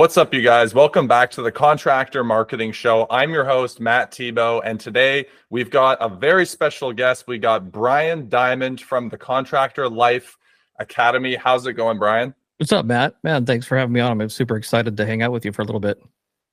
What's up, you guys? Welcome back to the Contractor Marketing Show. I'm your host, Matt Thibeau, and today we've got a very special guest. We got Brian Diamond from the Contractor Life Academy. How's it going, Brian? What's up, Matt? Man, thanks for having me on. I'm super excited to hang out with you for a little bit.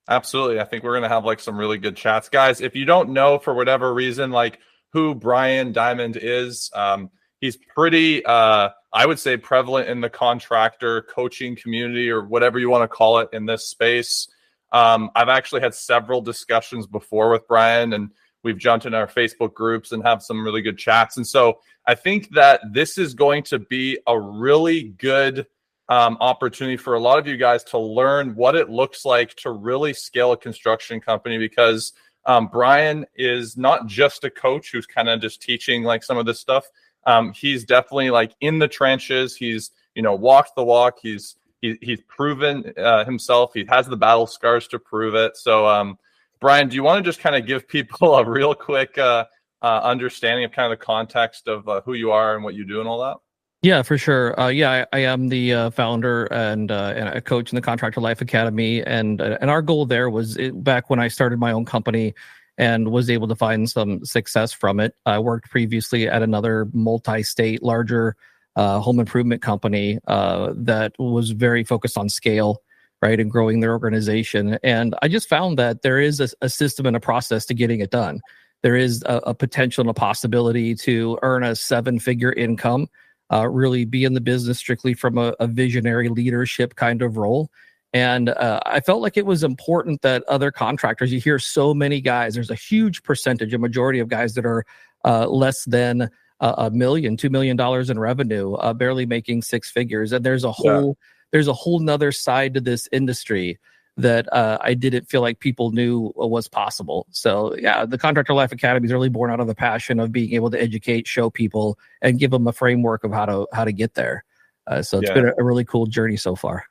Absolutely. I think we're going to have like some really good chats. Guys, if you don't know for whatever reason, like who Brian Diamond is, um, he's pretty uh, I would say prevalent in the contractor coaching community or whatever you want to call it in this space. Um, I've actually had several discussions before with Brian, and we've jumped in our Facebook groups and have some really good chats. And so I think that this is going to be a really good um, opportunity for a lot of you guys to learn what it looks like to really scale a construction company because um, Brian is not just a coach who's kind of just teaching like some of this stuff um, he's definitely like in the trenches. He's you know walked the walk. He's he, he's proven uh, himself. He has the battle scars to prove it. So, um, Brian, do you want to just kind of give people a real quick uh, uh, understanding of kind of the context of uh, who you are and what you do and all that? Yeah, for sure. Uh, yeah, I, I, am the uh, founder and, uh, and a coach in the Contractor Life Academy, and uh, and our goal there was it, back when I started my own company and was able to find some success from it. I worked previously at another multi-state, larger uh, home improvement company uh, that was very focused on scale, right, and growing their organization. And I just found that there is a, a system and a process to getting it done. There is a, a potential and a possibility to earn a seven-figure income, uh, really be in the business strictly from a, a visionary leadership kind of role and uh, I felt like it was important that other contractors, you hear so many guys, there's a huge percentage, a majority of guys that are uh, less than a million, two million dollars in revenue, uh, barely making six figures. And there's a whole, yeah. there's a whole nother side to this industry that uh, I didn't feel like people knew was possible. So yeah, the Contractor Life Academy is really born out of the passion of being able to educate, show people, and give them a framework of how to how to get there. Uh, so it's yeah. been a, a really cool journey so far.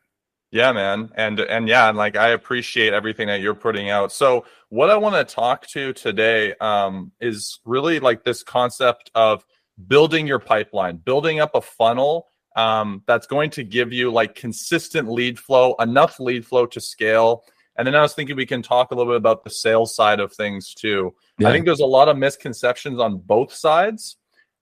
Yeah, man. And and yeah, and like I appreciate everything that you're putting out. So what I want to talk to today um is really like this concept of building your pipeline, building up a funnel um that's going to give you like consistent lead flow, enough lead flow to scale. And then I was thinking we can talk a little bit about the sales side of things too. Yeah. I think there's a lot of misconceptions on both sides.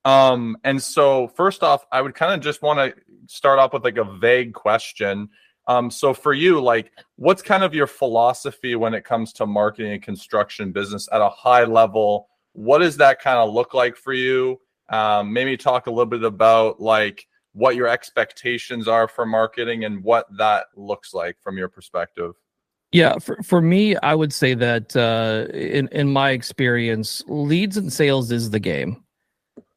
Um and so first off, I would kind of just want to start off with like a vague question um, so for you, like, what's kind of your philosophy when it comes to marketing and construction business at a high level? What does that kind of look like for you? Um, maybe talk a little bit about like what your expectations are for marketing and what that looks like from your perspective. Yeah, for, for me, I would say that uh, in in my experience, leads and sales is the game.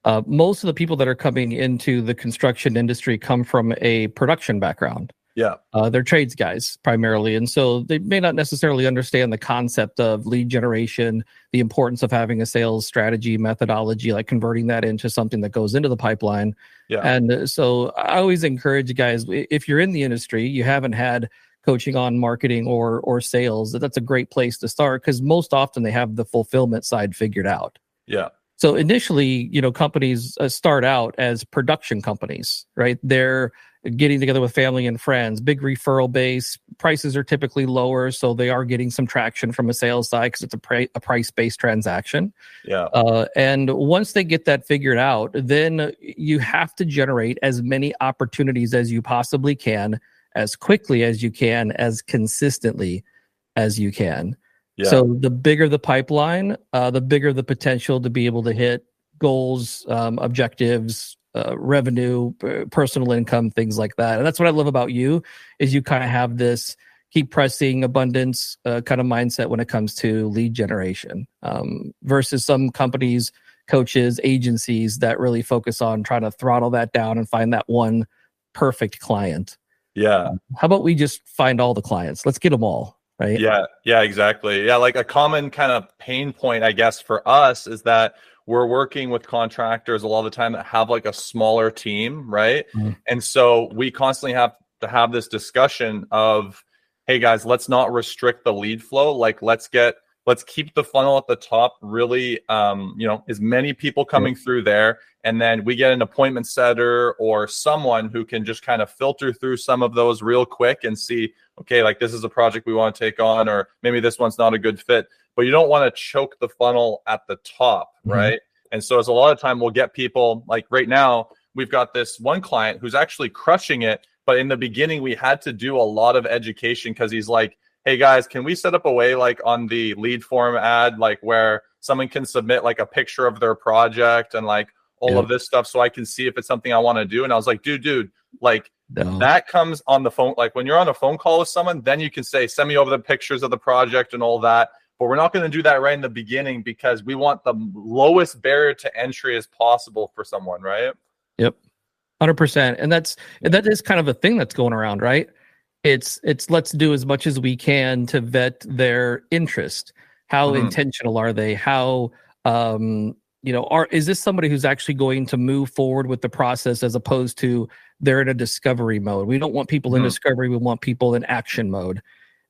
Uh, most of the people that are coming into the construction industry come from a production background. Yeah. Uh, they're trades guys primarily. And so they may not necessarily understand the concept of lead generation, the importance of having a sales strategy methodology, like converting that into something that goes into the pipeline. Yeah. And uh, so I always encourage guys, if you're in the industry, you haven't had coaching on marketing or or sales, that's a great place to start because most often they have the fulfillment side figured out. Yeah. So initially, you know, companies uh, start out as production companies, right? They're getting together with family and friends, big referral base. Prices are typically lower, so they are getting some traction from a sales side because it's a, a price based transaction. Yeah. Uh, and once they get that figured out, then you have to generate as many opportunities as you possibly can, as quickly as you can, as consistently as you can. Yeah. So the bigger the pipeline, uh, the bigger the potential to be able to hit goals, um, objectives, uh, revenue, personal income, things like that. And that's what I love about you is you kind of have this keep pressing abundance uh, kind of mindset when it comes to lead generation um, versus some companies, coaches, agencies that really focus on trying to throttle that down and find that one perfect client. Yeah. How about we just find all the clients? Let's get them all. Right. Yeah. Yeah. Exactly. Yeah. Like a common kind of pain point, I guess, for us is that we're working with contractors a lot of the time that have like a smaller team, right? Mm-hmm. And so we constantly have to have this discussion of, hey guys, let's not restrict the lead flow. Like let's get let's keep the funnel at the top really um, you know as many people coming through there and then we get an appointment setter or someone who can just kind of filter through some of those real quick and see okay like this is a project we want to take on or maybe this one's not a good fit but you don't want to choke the funnel at the top mm-hmm. right and so as a lot of time we'll get people like right now we've got this one client who's actually crushing it but in the beginning we had to do a lot of education because he's like hey guys can we set up a way like on the lead form ad like where someone can submit like a picture of their project and like all yeah. of this stuff so i can see if it's something i want to do and i was like dude dude like no. that comes on the phone like when you're on a phone call with someone then you can say send me over the pictures of the project and all that but we're not going to do that right in the beginning because we want the lowest barrier to entry as possible for someone right Yep. 100%. And that's and that is kind of a thing that's going around, right? It's it's let's do as much as we can to vet their interest. How mm-hmm. intentional are they? How um you know, are is this somebody who's actually going to move forward with the process as opposed to they're in a discovery mode. We don't want people mm-hmm. in discovery, we want people in action mode.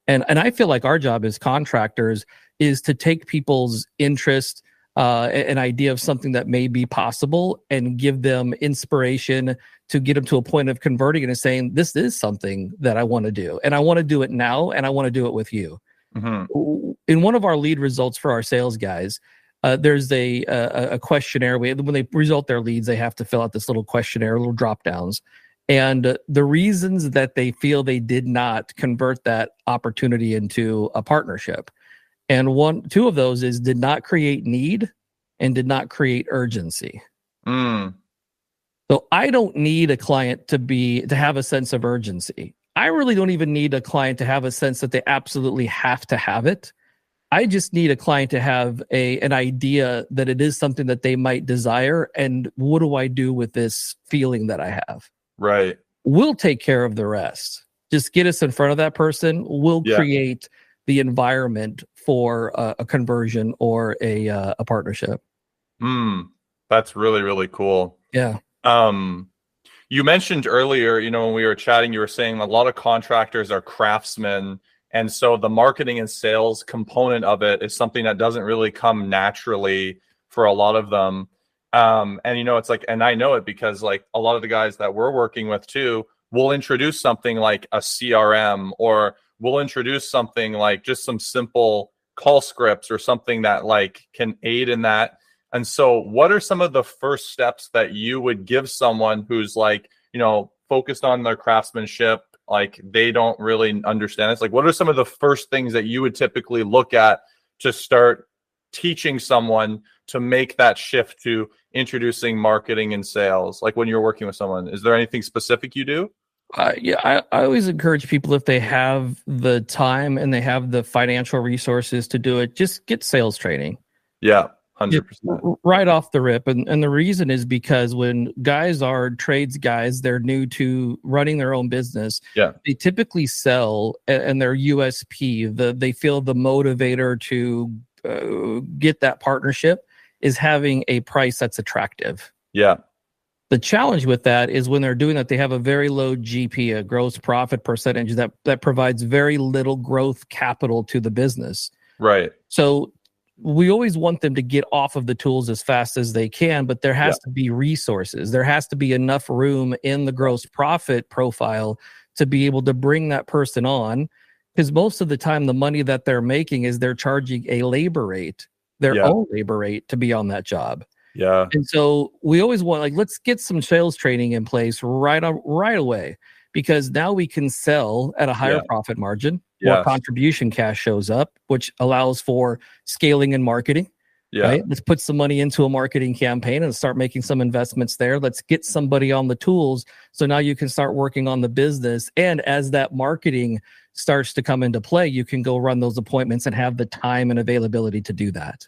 And and I feel like our job as contractors is to take people's interest uh, an idea of something that may be possible and give them inspiration to get them to a point of converting and saying, This is something that I want to do. And I want to do it now and I want to do it with you. Mm-hmm. In one of our lead results for our sales guys, uh, there's a, a, a questionnaire. We, when they result their leads, they have to fill out this little questionnaire, little drop downs. And the reasons that they feel they did not convert that opportunity into a partnership and one, two of those is did not create need and did not create urgency. Mm. So I don't need a client to be to have a sense of urgency. I really don't even need a client to have a sense that they absolutely have to have it. I just need a client to have a an idea that it is something that they might desire and what do I do with this feeling that I have? Right. We'll take care of the rest. Just get us in front of that person. We'll yeah. create the environment for a, a conversion or a uh, a partnership. Hmm, that's really really cool. Yeah. Um, you mentioned earlier, you know, when we were chatting, you were saying a lot of contractors are craftsmen, and so the marketing and sales component of it is something that doesn't really come naturally for a lot of them. Um, and you know, it's like, and I know it because like a lot of the guys that we're working with too will introduce something like a CRM or we'll introduce something like just some simple call scripts or something that like can aid in that. And so, what are some of the first steps that you would give someone who's like, you know, focused on their craftsmanship, like they don't really understand It's Like, what are some of the first things that you would typically look at to start teaching someone to make that shift to introducing marketing and sales? Like when you're working with someone, is there anything specific you do? Uh, yeah, I, I always encourage people if they have the time and they have the financial resources to do it, just get sales training. Yeah, hundred percent. Right off the rip, and and the reason is because when guys are trades guys, they're new to running their own business. Yeah, they typically sell and their USP, the they feel the motivator to uh, get that partnership is having a price that's attractive. Yeah. The challenge with that is when they're doing that, they have a very low GP, a gross profit percentage that that provides very little growth capital to the business. Right. So we always want them to get off of the tools as fast as they can, but there has yeah. to be resources. There has to be enough room in the gross profit profile to be able to bring that person on. Because most of the time, the money that they're making is they're charging a labor rate, their yeah. own labor rate to be on that job. Yeah. And so we always want like let's get some sales training in place right on right away because now we can sell at a higher yeah. profit margin. Yes. More contribution cash shows up, which allows for scaling and marketing. Yeah. Right? Let's put some money into a marketing campaign and start making some investments there. Let's get somebody on the tools. So now you can start working on the business. And as that marketing starts to come into play, you can go run those appointments and have the time and availability to do that.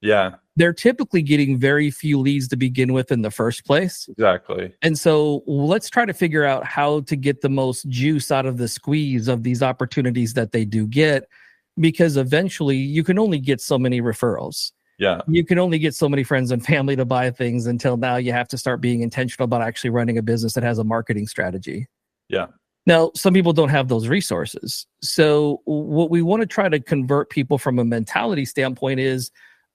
Yeah. They're typically getting very few leads to begin with in the first place. Exactly. And so let's try to figure out how to get the most juice out of the squeeze of these opportunities that they do get because eventually you can only get so many referrals. Yeah. You can only get so many friends and family to buy things until now you have to start being intentional about actually running a business that has a marketing strategy. Yeah. Now, some people don't have those resources. So, what we want to try to convert people from a mentality standpoint is,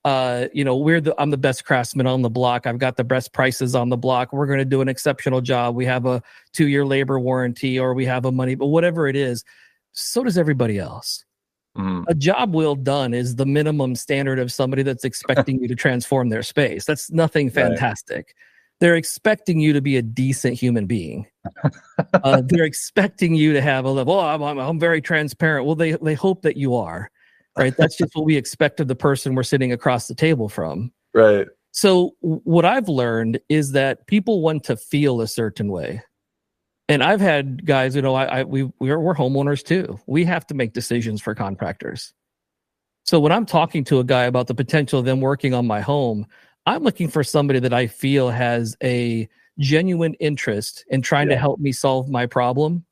uh, you know, we're the I'm the best craftsman on the block. I've got the best prices on the block. We're going to do an exceptional job. We have a two year labor warranty, or we have a money, but whatever it is, so does everybody else. Mhm. A job well done is the minimum standard of somebody that's expecting you to transform their space. That's nothing Right. They're expecting you to be a decent human being. uh, they're expecting you to have a level. Oh, I'm, I'm, I'm very transparent. Well, they they hope that you are, right? That's just what we expect of the person we're sitting across the table from. Right. So what I've learned is that people want to feel a certain way. And I've had guys, you know, I, I we we're, we're homeowners too. We have to make decisions for contractors. So when I'm talking to a guy about the potential of them working on my home, I'm looking for somebody that I feel has a genuine interest in trying to help me solve my problem.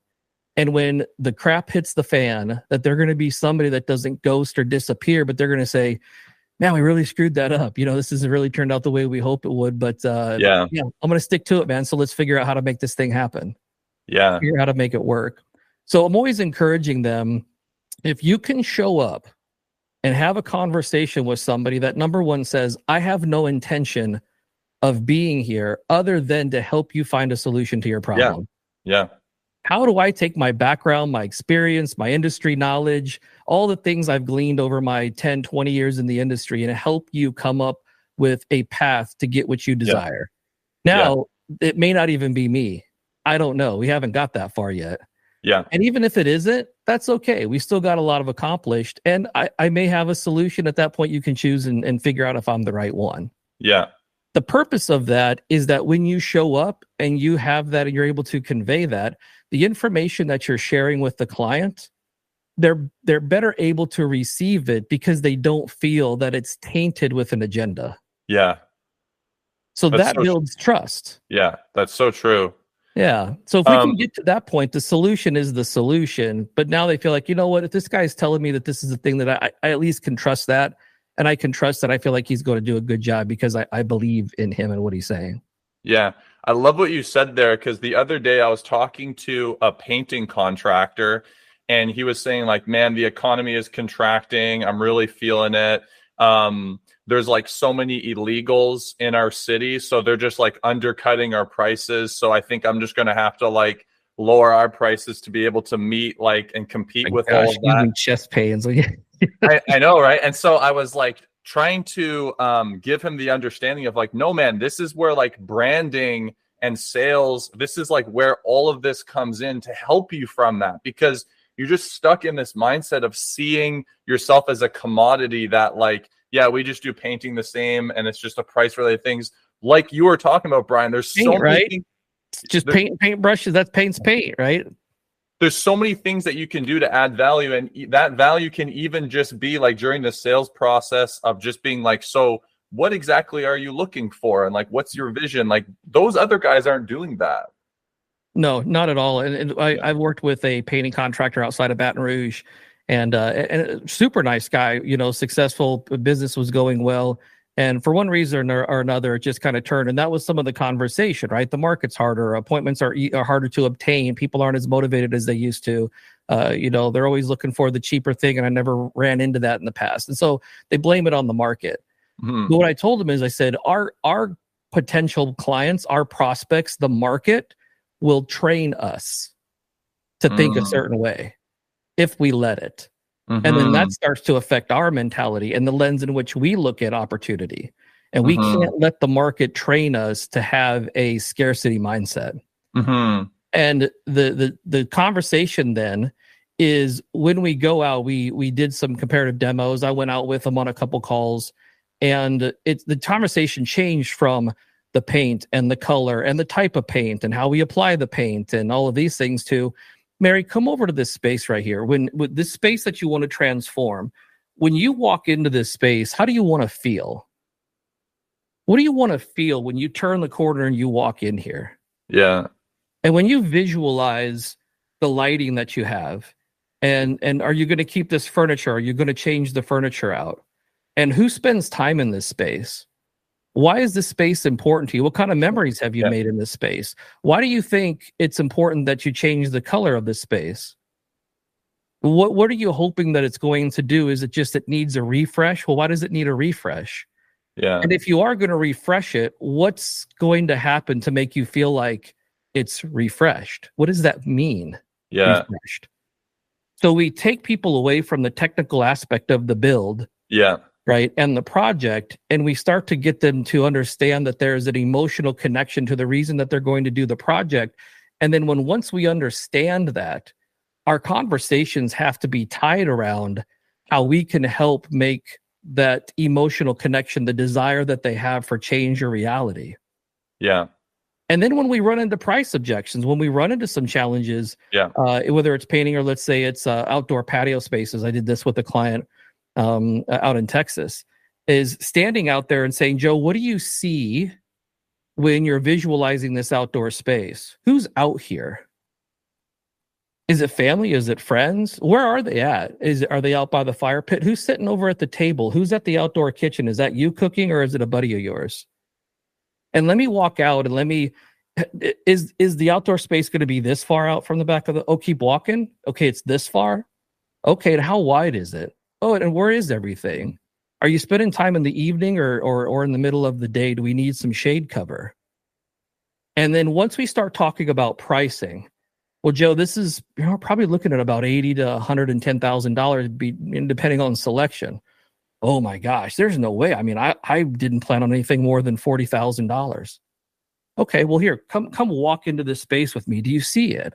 And when the crap hits the fan, that they're going to be somebody that doesn't ghost or disappear, but they're going to say, man, we really screwed that up. You know, this hasn't really turned out the way we hope it would, but uh, Yeah. yeah, I'm going to stick to it, man. So let's figure out how to make this thing happen, Yeah. figure out how to make it work. So I'm always encouraging them if you can show up and have a conversation with somebody that number one says, I have no intention of being here other than to help you find a solution to your problem Yeah. yeah. how do I take my background, my experience, my industry knowledge, all the things I've gleaned over my 10, 20 years in the industry and help you come up with a path to get what you desire? Yeah. Now, it may not even be me. I don't know. We haven't got that far yet. Yeah. And even if it isn't, that's okay. We still got a lot of accomplished. And I, I may have a solution at that point you can choose and, and figure out if I'm the right one Yeah. the purpose of that is that when you show up and you have that and you're able to convey that the information that you're sharing with the client they're they're better able to receive it because they don't feel that it's tainted with an agenda Yeah. so That's that so- builds trust Yeah. That's so true. Yeah so if we Um, can get to that point the solution is the solution but now they feel like you know what if this guy's telling me that this is the thing that i, I at least can trust that and i can trust that i feel like he's going to do a good job because i, I believe in him and what he's saying Yeah. I love what you said there because the other day I was talking to a painting contractor and he was saying, like, man, the economy is contracting. I'm really feeling it. Um, there's like so many illegals in our city. So they're just like undercutting our prices. So I think I'm just going to have to like lower our prices to be able to meet like and compete with gosh, all of that. chest pains. I, I know, right? And so I was like trying to um, give him the understanding of like, no, man, this is where like branding and sales, this is like where all of this comes in to help you from that because you're just stuck in this mindset of seeing yourself as a commodity that like, yeah, we just do painting the same and it's just a price related things. Like you were talking about, Brian, there's so Paint, many right? things- just paint paint brushes. That's paint's paint, right? there's so many things that you can do to add value and that value can even just be like during the sales process of just being like so what exactly are you looking for and like what's your vision like those other guys aren't doing that No, not at all. And, and I, I've worked with a painting contractor outside of Baton Rouge, and uh, and super nice guy. You know, successful business was going well, and for one reason or, or another, it just kind of turned. And that was some of the conversation, right? The market's harder, appointments are e- are harder to obtain. People aren't as motivated as they used to. Uh, you know, they're always looking for the cheaper thing, and I never ran into that in the past. And so they blame it on the market. Mhm. But what I told them is I said, our our potential clients, our prospects, the market will train us to think a Mm. certain way if we let it. And then that starts to affect our mentality and the lens in which we look at opportunity. And we Mhm. can't let the market train us to have a scarcity mindset. Mhm. And the the the conversation then is when we go out, we we did some comparative demos. I went out with them on a couple calls, and it's the conversation changed from the paint and the color and the type of paint and how we apply the paint and all of these things to Mary, come over to this space right here. When with this space that you want to transform, when you walk into this space, how do you want to feel? What do you want to feel when you turn the corner and you walk in here? yeah And when you visualize the lighting that you have, and and are you going to keep this furniture? Are you going to change the furniture out? And who spends time in this space? Why is this space important to you? What kind of memories have you Yeah. made in this space? Why do you think it's important that you change the color of this space? What what are you hoping that it's going to do? Is it just it needs a refresh? Well, why does it need a refresh? Yeah. And if you are going to refresh it, what's going to happen to make you feel like it's refreshed? What does that mean? Yeah. Refreshed. So we take people away from the technical aspect of the build, Yeah. Right, and the project, and we start to get them to understand that there's an emotional connection to the reason that they're going to do the project. And then when once we understand that, our conversations have to be tied around how we can help make that emotional connection, the desire that they have for change or reality. Yeah. And then when we run into price objections, when we run into some challenges, Yeah. uh, whether it's painting or let's say it's uh, outdoor patio spaces, I did this with a client um, uh, out in Texas, is standing out there and saying, Joe, what do you see when you're visualizing this outdoor space? Who's out here? Is it family? Is it friends? Where are they at? Is are they out by the fire pit? Who's sitting over at the table? Who's at the outdoor kitchen? Is that you cooking or is it a buddy of yours? And let me walk out and let me is is the outdoor space going to be this far out from the back of the oh keep walking? Okay, it's this far. Okay, how wide is it? Oh, and where is everything? Are you spending time in the evening or or or in the middle of the day? Do we need some shade cover? And then once we start talking about pricing, well, Joe, this is you know probably looking at about eighty to one hundred and ten thousand dollars, depending on selection. Oh my gosh, there's no way. I mean, I I didn't plan on anything more than forty thousand dollars. Okay, well here, come come walk into this space with me. Do you see it?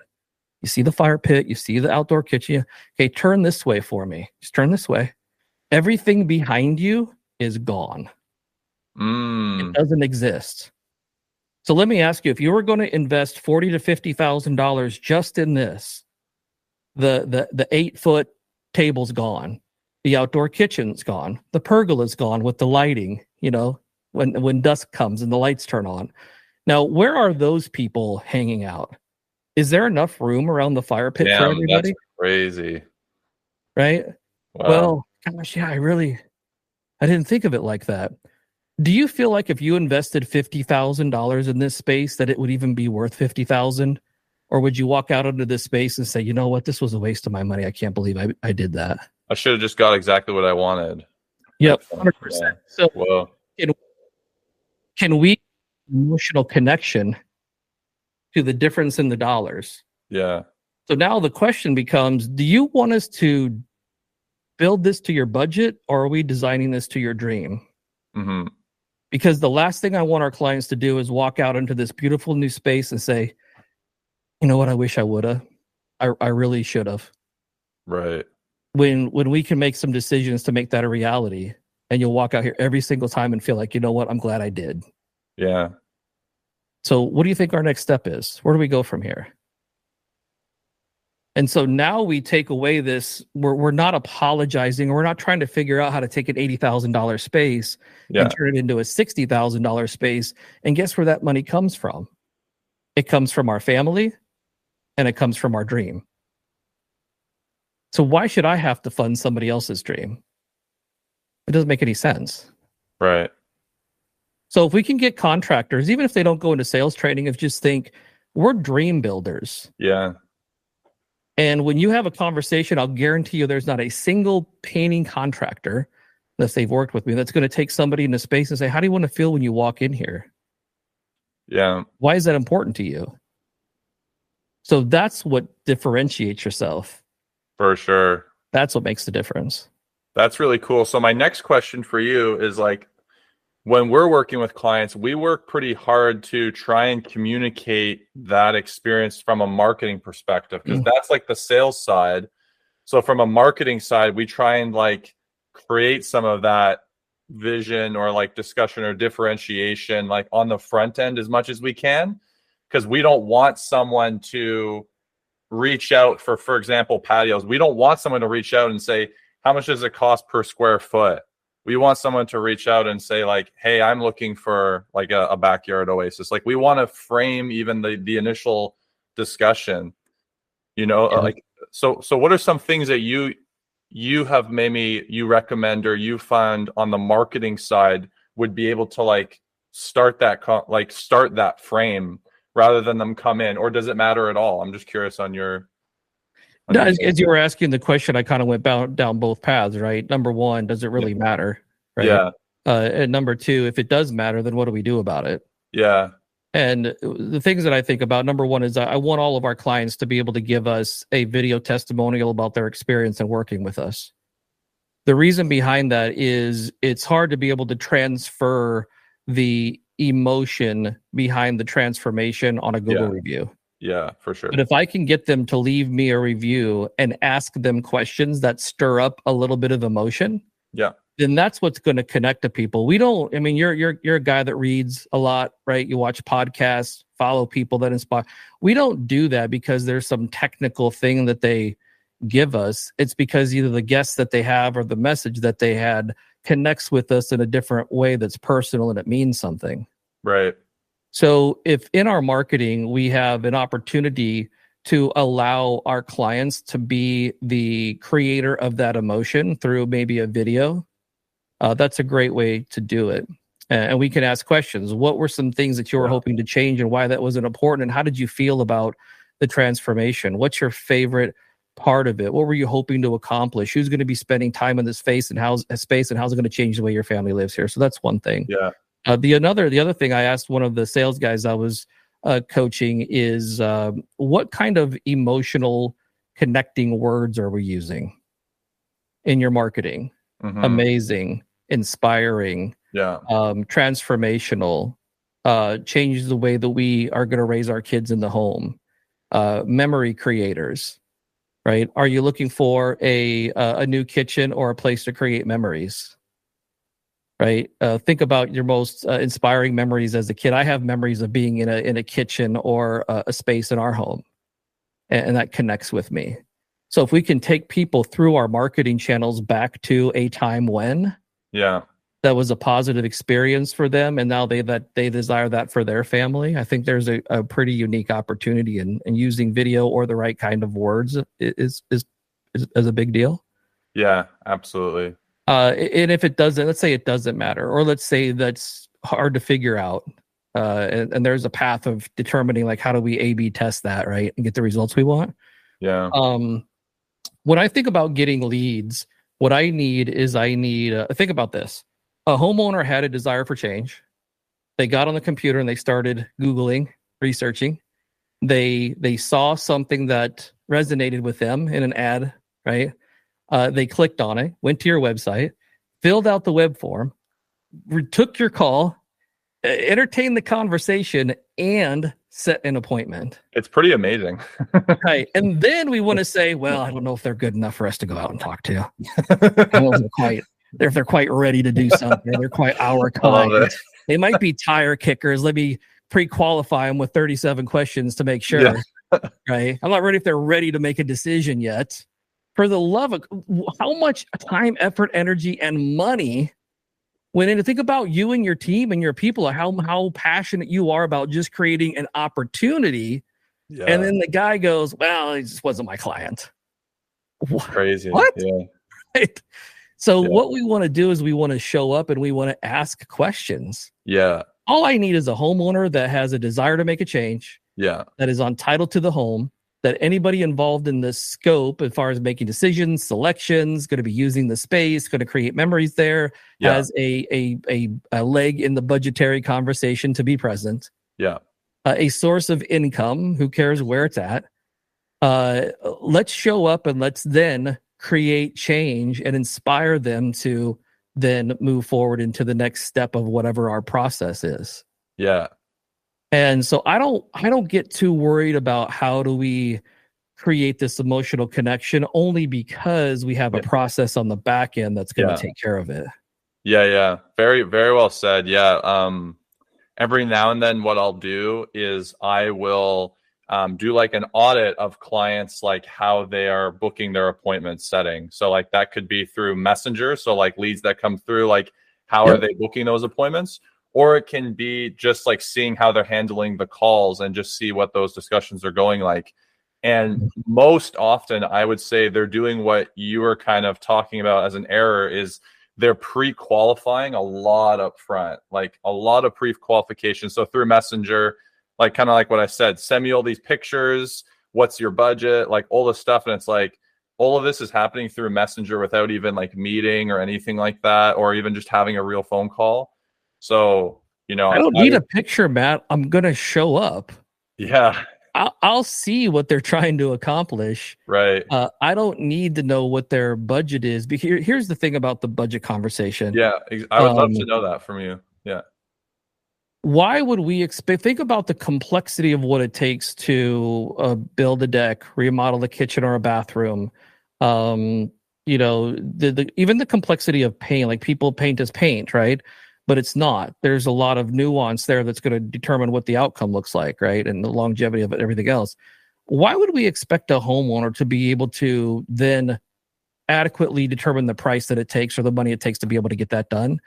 You see the fire pit, you see the outdoor kitchen. Okay, turn this way for me. Just turn this way. Everything behind you is gone. Mm. It doesn't exist. So let me ask you: if you were going to invest forty to fifty thousand dollars just in this, the the the eight foot table's gone, the outdoor kitchen's gone, the pergola's gone with the lighting. You know, when when dusk comes and the lights turn on. Now, where are those people hanging out? Is there enough room around the fire pit for Damn, everybody? that's crazy. Right? Wow. Well, gosh, yeah, I really, I didn't think of it like that. Do you feel like if you invested fifty thousand dollars in this space, that it would even be worth fifty thousand, or would you walk out into this space and say, you know what, this was a waste of my money. I can't believe I, I did that. I should have just got exactly what I wanted. Yep, Yeah. hundred percent. So, Whoa. can we emotional connection to the difference in the dollars? Yeah. So now the question becomes: Do you want us to build this to your budget, or are we designing this to your dream? hmm because the last thing I want our clients to do is walk out into this beautiful new space and say, you know what, I wish I would have. I, I really should have. Right. When when we can make some decisions to make that a reality, and you'll walk out here every single time and feel like, you know what, I'm glad I did. Yeah. So what do you think our next step is? Where do we go from here? And so now we take away this, we're we're not apologizing, we're not trying to figure out how to take an eighty thousand dollar space Yeah. and turn it into a sixty thousand dollar space. And guess where that money comes from? It comes from our family, and it comes from our dream. So why should I have to fund somebody else's dream? It doesn't make any sense. Right. So if we can get contractors, even if they don't go into sales training, if just think we're dream builders. Yeah. And when you have a conversation, I'll guarantee you there's not a single painting contractor, unless they've worked with me, that's going to take somebody into space and say, How do you want to feel when you walk in here? Yeah. Why is that important to you? So that's what differentiates yourself. For sure. That's what makes the difference. That's really cool. So my next question for you is like when we're working with clients, we work pretty hard to try and communicate that experience from a marketing perspective because Mm. that's like the sales side. So from a marketing side, we try and like create some of that vision or like discussion or differentiation like on the front end as much as we can because we don't want someone to reach out for for example patios we don't want someone to reach out and say how much does it cost per square foot we want someone to reach out and say like hey i'm looking for like a, a backyard oasis like we want to frame even the the initial discussion you know uh, Yeah. like so so what are some things that you you have maybe you recommend or you find on the marketing side would be able to like start that like start that frame rather than them come in or does it matter at all i'm just curious on your no, as, as, you were asking the question i kind of went down, down both paths right number one does it really yeah. matter right yeah uh, and number two if it does matter then what do we do about it yeah and the things that i think about number one is i want all of our clients to be able to give us a video testimonial about their experience in working with us the reason behind that is it's hard to be able to transfer the emotion behind the transformation on a Google yeah. review. Yeah, for sure. But if I can get them to leave me a review and ask them questions that stir up a little bit of emotion, yeah, then that's what's going to connect to people. We don't. I mean, you're you're you're a guy that reads a lot, right? You watch podcasts, follow people that inspire. We don't do that because there's some technical thing that they give us. It's because either the guests that they have or the message that they had connects with us in a different way that's personal and it means something. Right. So if in our marketing we have an opportunity to allow our clients to be the creator of that emotion through maybe a video, uh, that's a great way to do it. And we can ask questions. What were some things that you were hoping to change and why that wasn't important? And how did you feel about the transformation? What's your favorite part of it? What were you hoping to accomplish? Who's going to be spending time in this space and how's space and how's it going to change the way your family lives here? So that's one thing. Yeah. Uh, the another the other thing I asked one of the sales guys I was uh, coaching is uh, what kind of emotional connecting words are we using in your marketing? Mm-hmm. Amazing, inspiring, yeah, um, transformational, uh, changes the way that we are going to raise our kids in the home. Uh, memory creators, right? Are you looking for a uh, a new kitchen or a place to create memories? Right. Uh, think about your most uh, inspiring memories as a kid. I have memories of being in a in a kitchen or a, a space in our home, and, and that connects with me. So if we can take people through our marketing channels back to a time when, yeah, that was a positive experience for them and now they that they desire that for their family i think there's a, a pretty unique opportunity in, in using video or the right kind of words is is is, is a big deal yeah absolutely uh and if it doesn't let's say it doesn't matter or let's say that's hard to figure out uh and, and there's a path of determining like how do we a b test that right and get the results we want yeah um when i think about getting leads what i need is i need uh, think about this a homeowner had a desire for change. They got on the computer and they started Googling, researching. They they saw something that resonated with them in an ad, right? Uh, they clicked on it, went to your website, filled out the web form, re- took your call, entertained the conversation, and set an appointment. It's pretty amazing. right. And then we want to say, well, I don't know if they're good enough for us to go out and talk to. Quite if they're quite ready to do something. they're quite our kind. They might be tire kickers. Let me pre-qualify them with 37 questions to make sure. Yeah. right. I'm not ready if they're ready to make a decision yet. For the love of how much time, effort, energy, and money went in to think about you and your team and your people, how how passionate you are about just creating an opportunity. Yeah. And then the guy goes, Well, he just wasn't my client. What? Crazy. What? Yeah. Right? So yeah. what we want to do is we want to show up and we want to ask questions. Yeah. All I need is a homeowner that has a desire to make a change. Yeah. That is on title to the home. That anybody involved in the scope, as far as making decisions, selections, going to be using the space, going to create memories there, yeah. has a, a a a leg in the budgetary conversation to be present. Yeah. Uh, a source of income. Who cares where it's at? Uh, let's show up and let's then create change and inspire them to then move forward into the next step of whatever our process is. Yeah. And so I don't I don't get too worried about how do we create this emotional connection only because we have a process on the back end that's going to yeah. take care of it. Yeah, yeah. Very very well said. Yeah. Um every now and then what I'll do is I will um, do like an audit of clients like how they are booking their appointment setting so like that could be through messenger so like leads that come through like how yep. are they booking those appointments or it can be just like seeing how they're handling the calls and just see what those discussions are going like and most often i would say they're doing what you were kind of talking about as an error is they're pre-qualifying a lot up front, like a lot of pre-qualification. So through Messenger, like kind of like what I said, send me all these pictures. What's your budget? Like all this stuff, and it's like all of this is happening through Messenger without even like meeting or anything like that, or even just having a real phone call. So you know, I don't I, need a picture, Matt. I'm gonna show up. Yeah, I'll, I'll see what they're trying to accomplish. Right. Uh, I don't need to know what their budget is. Because here, here's the thing about the budget conversation. Yeah, I would um, love to um, know that from you. Yeah. Why would we expect? Think about the complexity of what it takes to uh, build a deck, remodel the kitchen or a bathroom. Um, you know, the, the even the complexity of paint. Like people paint as paint, right? But it's not. There's a lot of nuance there that's going to determine what the outcome looks like, right? And the longevity of it, everything else. Why would we expect a homeowner to be able to then adequately determine the price that it takes or the money it takes to be able to get that done?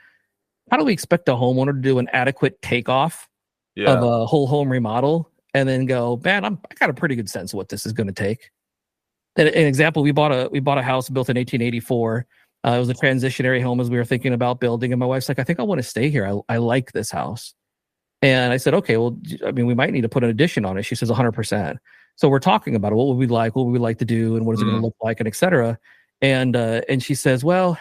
How do we expect a homeowner to do an adequate takeoff yeah. of a whole home remodel and then go, man, I'm, I got a pretty good sense of what this is going to take? An, an example: we bought a we bought a house built in 1884 uh, it was a transitionary home as we were thinking about building. And my wife's like, I think I want to stay here. I, I like this house. And I said, okay, well, I mean, we might need to put an addition on it. She says 100%. So we're talking about it. What would we like? What would we like to do? And what is mm. it going to look like? And etc. And, uh, and she says, well,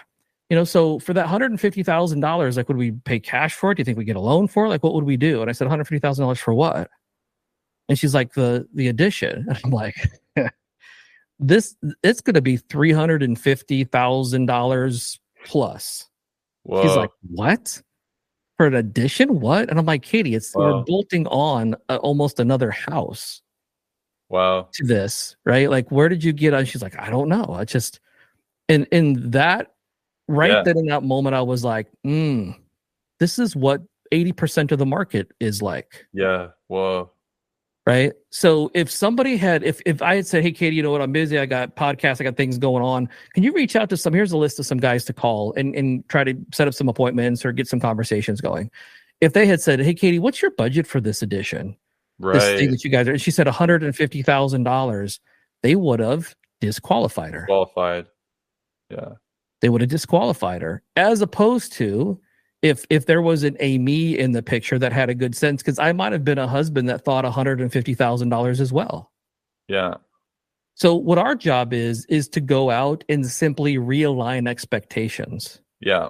you know, so for that $150,000, like, would we pay cash for it? Do you think we get a loan for it? Like, what would we do? And I said, $150,000 for what? And she's like, the, the addition. And I'm like, this it's going to be three hundred and fifty thousand dollars plus. Whoa. He's like, what? For an addition? What? And I'm like, Katie, it's Whoa. we're bolting on a, almost another house. Wow. To this, right? Like, where did you get on? She's like, I don't know. I just, and in that, right yeah. then in that moment, I was like, hmm, this is what 80% of the market is like. Yeah. Whoa right? So if somebody had if if i had said hey katie you know what? I'm busy. I got podcasts. I got things going on. Can you reach out to some here's a list of some guys to call and and try to set up some appointments or get some conversations going. If they had said hey katie what's your budget for this edition? Right this thing that you guys are and she said $150000 they would have disqualified her. Qualified. Yeah. They would have disqualified her as opposed to if if there wasn't a me in the picture that had a good sense because i might have been a husband that thought $150000 as well. Yeah. So what our job is is to go out and simply realign expectations. Yeah.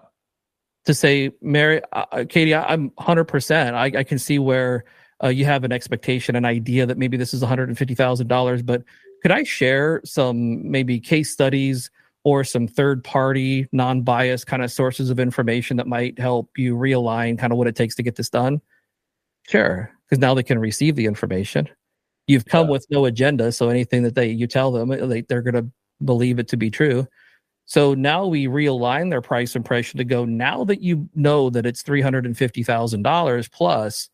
To say mary uh, katie I, am 100% I, I can see where uh, you have an expectation an idea that maybe this is $150000 but could i share some maybe case studies or some third party, non biased kind of sources of information that might help you realign kind of what it takes to get this done? Sure, because now they can receive the information. You've come yeah. with no agenda, so anything that they you tell them, uh, they, they're going to believe it to be true. So now we realign their price impression to go. Now that you know that it's three hundred and fifty thousand dollars plus,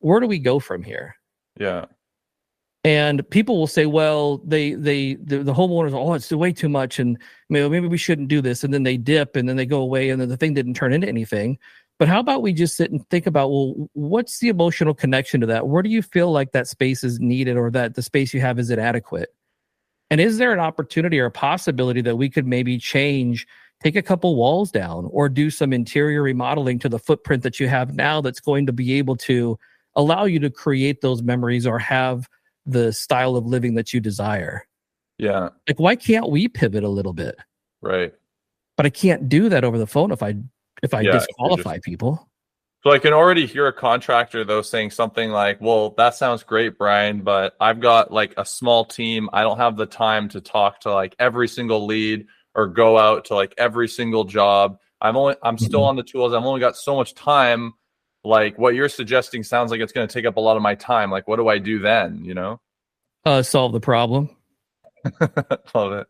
where do we go from here? Yeah and people will say well they they the, the homeowners oh it's way too much. And maybe, maybe we shouldn't do this. And then they dip and then they go away and then the thing didn't turn into anything. But how about we just sit and think about well what's the emotional connection to that? Where do you feel like that space is needed or that the space you have is it adequate? And is there an opportunity or a possibility that we could maybe change take a couple walls down or do some interior remodeling to the footprint that you have now that's going to be able to allow you to create those memories or have the style of living that you desire. Yeah. Like why can't we pivot a little bit? Right. But I can't do that over the phone if I if I yeah, disqualify just... people. So I can already hear a contractor though saying something like, "Well, that sounds great, Brian, but I've got like a small team. I don't have the time to talk to like every single lead or go out to like every single job. I'm only I'm still mm-hmm. on the tools. I've only got so much time like what you're suggesting sounds like it's going to take up a lot of my time. Like what do i do then you know? Uh solve the problem. Love it.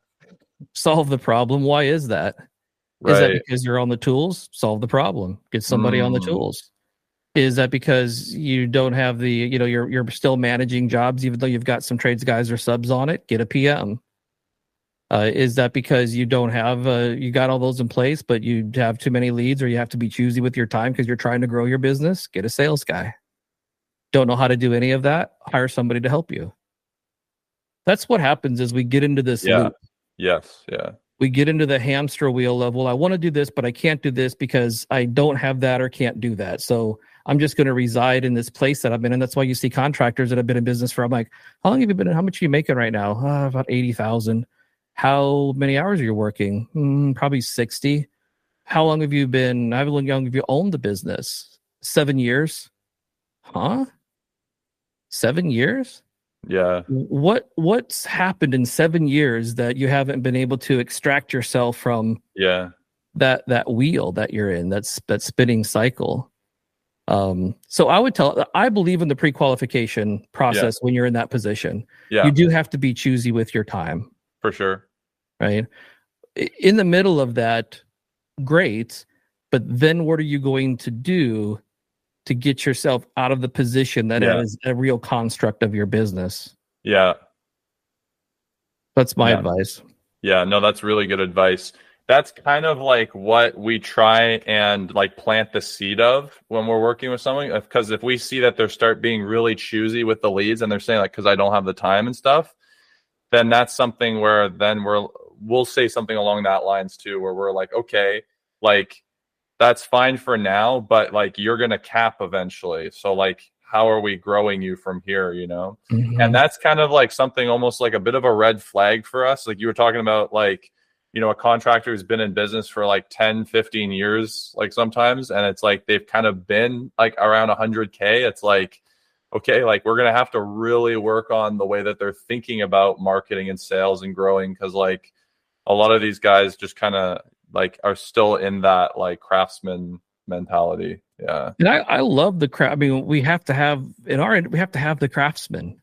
Solve the problem. Why is that? Right. is that because you're on the tools? Solve the problem. Get somebody mm. on the mm. tools. Is that because you don't have the you know you're you're still managing jobs even though you've got some trades guys or subs on it? Get a pm uh, is that because you don't have uh, you got all those in place, but you have too many leads, or you have to be choosy with your time because you're trying to grow your business? Get a sales guy. Don't know how to do any of that? Hire somebody to help you. That's what happens as we get into this yeah. loop. Yes. Yeah. we get into the hamster wheel of well i want to do this but i can't do this because i don't have that or can't do that so i'm just going to reside in this place that i've been in that's why you see contractors that have been in business for i'm like how long have you been in how much are you making right now uh, about 80000 how many hours are you working mm, probably 60 how long have you been how long have you owned the business seven years huh seven years yeah. What what's happened in 7 years that you haven't been able to extract yourself from Yeah. that that wheel that you're in, that's that spinning cycle? Um so I would tell I believe in the pre-qualification process when you're in that position. Yeah. You do have to be choosy with your time, for sure. right? In the middle of that, great, but then what are you going to do to get yourself out of the position that Yeah. is a real construct of your business? Yeah. That's my Yeah. advice. Yeah, no, that's really good advice. That's kind of like what we try and like plant the seed of when we're working with someone. Because if we see that they start being really choosy with the leads and they're saying like, "Because I don't have the time and stuff," then that's something where then we're we'll say something along that lines too, where we're like, "Okay, like that's fine for now, but like you're gonna cap eventually. So like, how are we growing you from here? You know?" Mhm. and that's kind of like something almost like a bit of a red flag for us like you were talking about like you know a contractor who's been in business for like 10 15 years like sometimes and it's like they've kind of been like around 100k it's like okay like we're gonna have to really work on the way that they're thinking about marketing and sales and growing because like a lot of these guys just kind of like are still in that like craftsman mentality yeah And I, I love the craft. I mean, we have to have in our we have to have the craftsmen.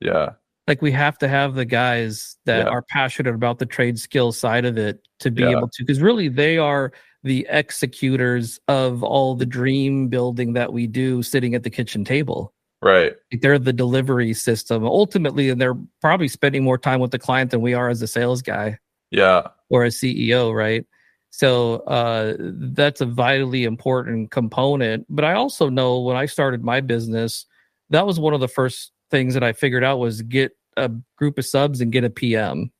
yeah Like we have to have the guys that Yeah. are passionate about the trade skill side of it to be Yeah. able to, because really they are the executors of all the dream building that we do sitting at the kitchen table. Right they're the delivery system ultimately, and they're probably spending more time with the client than we are as a sales guy yeah or a CEO, right? So uh, that's a vitally important component. But I also know when I started my business, that was one of the first things that I figured out was get a group of subs and get a PM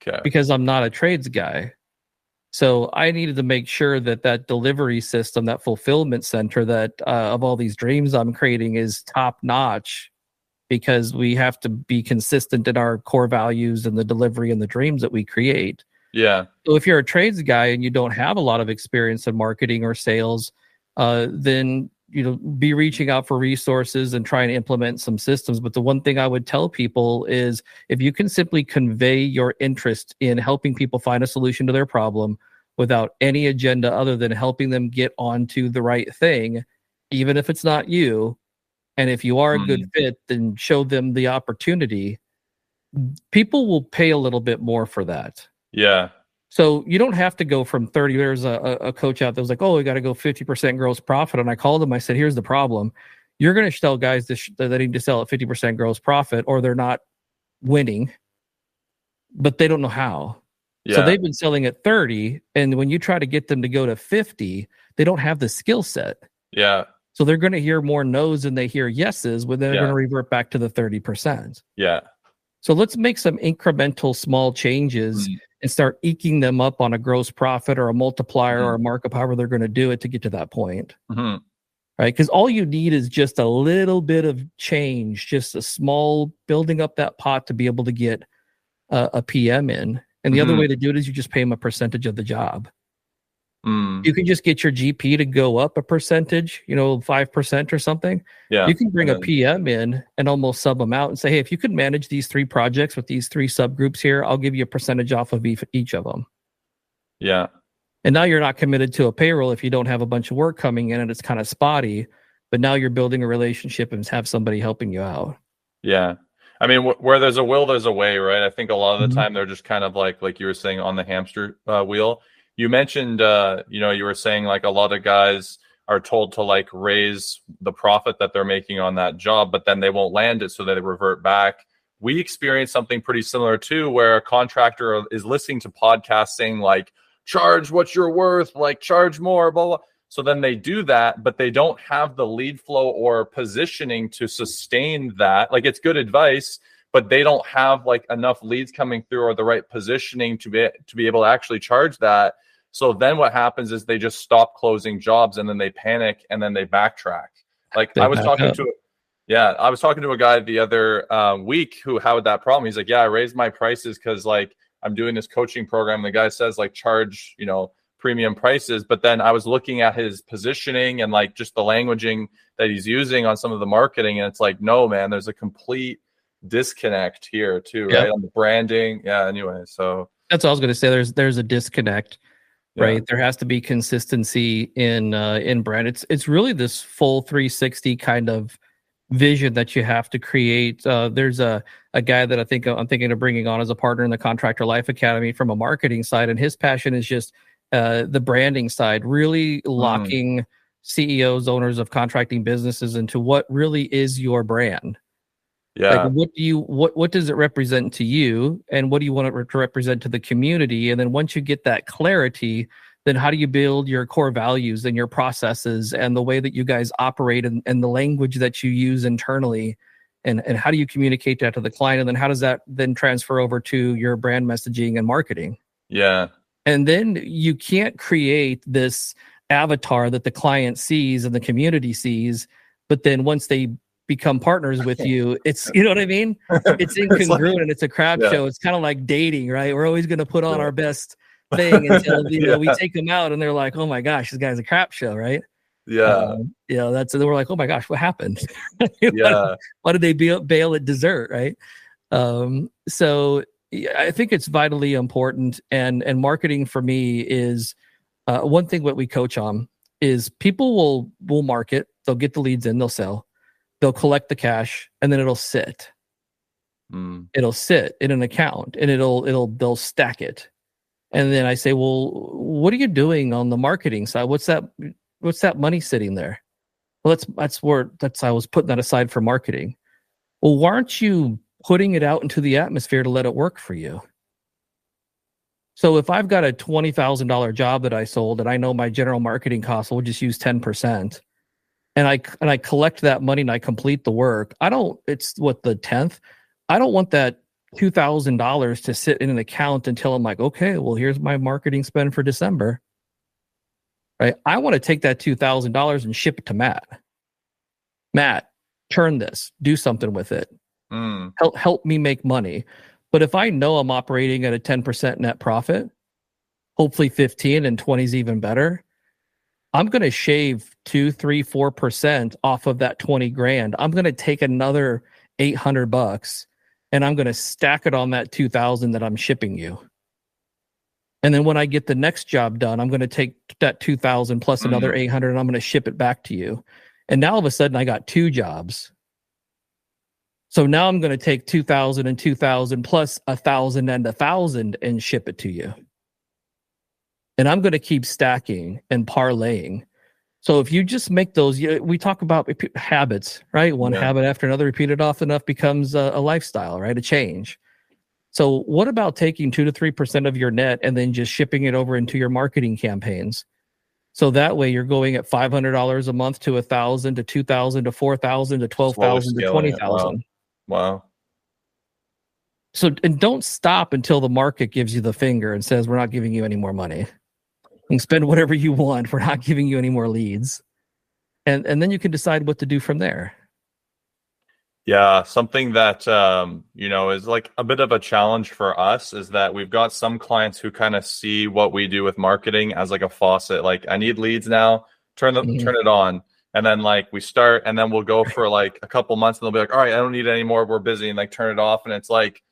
okay because I'm not a trades guy. So I needed to make sure that that delivery system, that fulfillment center, that uh, of all these dreams I'm creating is top notch, because we have to be consistent in our core values and the delivery and the dreams that we create. yeah So if you're a trades guy and you don't have a lot of experience in marketing or sales, uh, then you know be reaching out for resources and trying to implement some systems. But the one thing I would tell people is if you can simply convey your interest in helping people find a solution to their problem without any agenda other than helping them get onto the right thing, even if it's not you, and if you are a good mm. fit, then show them the opportunity. People will pay a little bit more for that. yeah So you don't have to go from 30. There's a, a coach out there was like, oh, we got to go 50% gross profit. And I called him. I said, here's the problem. You're going to sell guys this, that they need to sell at 50% gross profit or they're not winning, but they don't know how. yeah So they've been selling at 30. And when you try to get them to go to 50, they don't have the skill set. yeah So they're going to hear more no's than they hear yeses, when they're Yeah. going to revert back to the 30%. yeah So let's make some incremental small changes Mm. and start eking them up on a gross profit or a multiplier or a Mm-hmm. markup, however they're going to do it to get to that point. Mhm. Right. Because all you need is just a little bit of change, just a small building up that pot to be able to get a, a PM in. And the other Mhm. way to do it is you just pay them a percentage of the job. Mm. You can just get your GP to go up a percentage, you know, 5% or something. yeah You can bring a PM in and almost sub them out and say, hey, if you could manage these three projects with these three subgroups here, I'll give you a percentage off of each, of them. yeah And now you're not committed to a payroll if you don't have a bunch of work coming in and it's kind of spotty. But now you're building a relationship and have somebody helping you out. Yeah. I mean, wh- where there's a will, there's a way, right? I think a lot of the Mhm. time they're just kind of like, like you were saying, on the hamster uh, wheel. You mentioned, uh, you know, you were saying like a lot of guys are told to like raise the profit that they're making on that job, but then they won't land it, so they revert back. We experienced something pretty similar too, where a contractor is listening to podcasts saying like, charge what you're worth, like charge more, blah blah. So then they do that, but they don't have the lead flow or positioning to sustain that. Like it's good advice, but they don't have like enough leads coming through or the right positioning to be to be able to actually charge that. So then what happens is they just stop closing jobs and then they panic and then they backtrack. Like They I was talking up. to yeah, I was talking to a guy the other uh, week who had that problem. He's like, "Yeah, I raised my prices because like I'm doing this coaching program." The guy says like charge, you know, premium prices, but then I was looking at his positioning and like just the languaging that he's using on some of the marketing, and it's like, no, man, there's a complete disconnect here too, Yeah. right? On the branding, yeah. Anyway, so That's all I was going to say. There's there's a disconnect, yeah. right? There has to be consistency in uh, in brand. It's it's really this full 360 kind of vision that you have to create. Uh, there's a a guy that I think I'm thinking of bringing on as a partner in the Contractor Life Academy from a marketing side, and his passion is just uh, the branding side, really locking CEOs, owners of contracting businesses into what really is your brand. Yeah, Like, what do you what what does it represent to you, and what do you want it to represent to the community? And then once you get that clarity, then how do you build your core values and your processes and the way that you guys operate and, and the language that you use internally, and and how do you communicate that to the client? And then how does that then transfer over to your brand messaging and marketing? yeah, And then you can't create this avatar that the client sees and the community sees, but then once they become partners with you, it's you know what I mean? It's It's like- incongruent and it's a crap Yeah. show. It's kind of like dating, right? We're always going to put on Yeah. our best thing until you know we take them out and they're like, "Oh my gosh, this guy's a crap show," right? yeah, Um, you know, that's and then we're like, "Oh my gosh, what happened?" why, yeah, why did they bail, bail at dessert, right? Um, so I think it's vitally important, and and marketing for me is uh, one thing. What we coach on is people will will market, they'll get the leads in, they'll sell, they'll collect the cash, and then it'll sit. Mm, It'll sit in an account, and it'll it'll they'll stack it, and then I say, well, what are you doing on the marketing side? What's that? What's that money sitting there? Well, that's that's where that's I was putting that aside for marketing. Well, why aren't you putting it out into the atmosphere to let it work for you? So if I've got a twenty thousand dollar job that I sold, and I know my general marketing costs will just use ten percent, and I and I collect that money and I complete the work, I don't. It's what the tenth. I don't want that two thousand dollars to sit in an account until I'm like, okay, well, here's my marketing spend for December. Right. I want to take that two thousand dollars and ship it to Matt. Matt, turn this, do something with it. mm, Help help me make money. But if I know I'm operating at a 10% net profit, hopefully 15 and 20 is even better, I'm going to shave two, three, four percent off of that 20 grand. I'm going to take another 800 bucks and I'm going to stack it on that 2000 that I'm shipping you. And then when I get the next job done, I'm going to take that 2000 plus mm-hmm. another 800 and I'm going to ship it back to you. And now all of a sudden I got two jobs. So now I'm going to take 2000 and 2000 plus a thousand and a thousand and ship it to you. And I'm going to keep stacking and parlaying. So if you just make those, we talk about habits, right? One Yeah. habit after another, repeated often enough becomes a, a lifestyle, right? A change. So what about taking two to three percent of your net and then just shipping it over into your marketing campaigns? So that way you're going at five hundred dollars a month to a thousand to two thousand to four thousand to twelve thousand to twenty thousand. wow, So and don't stop until the market gives you the finger and says we're not giving you any more money. You can spend whatever you want. We're not giving you any more leads. And and then you can decide what to do from there. Yeah, something that um, you know is like a bit of a challenge for us is that we've got some clients who kind of see what we do with marketing as like a faucet. Like, I need leads now, turn them Mhm. turn it on. And then like we start and then we'll go for like a couple months and they'll be like, all right, I don't need any more. We're busy and like turn it off. And it's like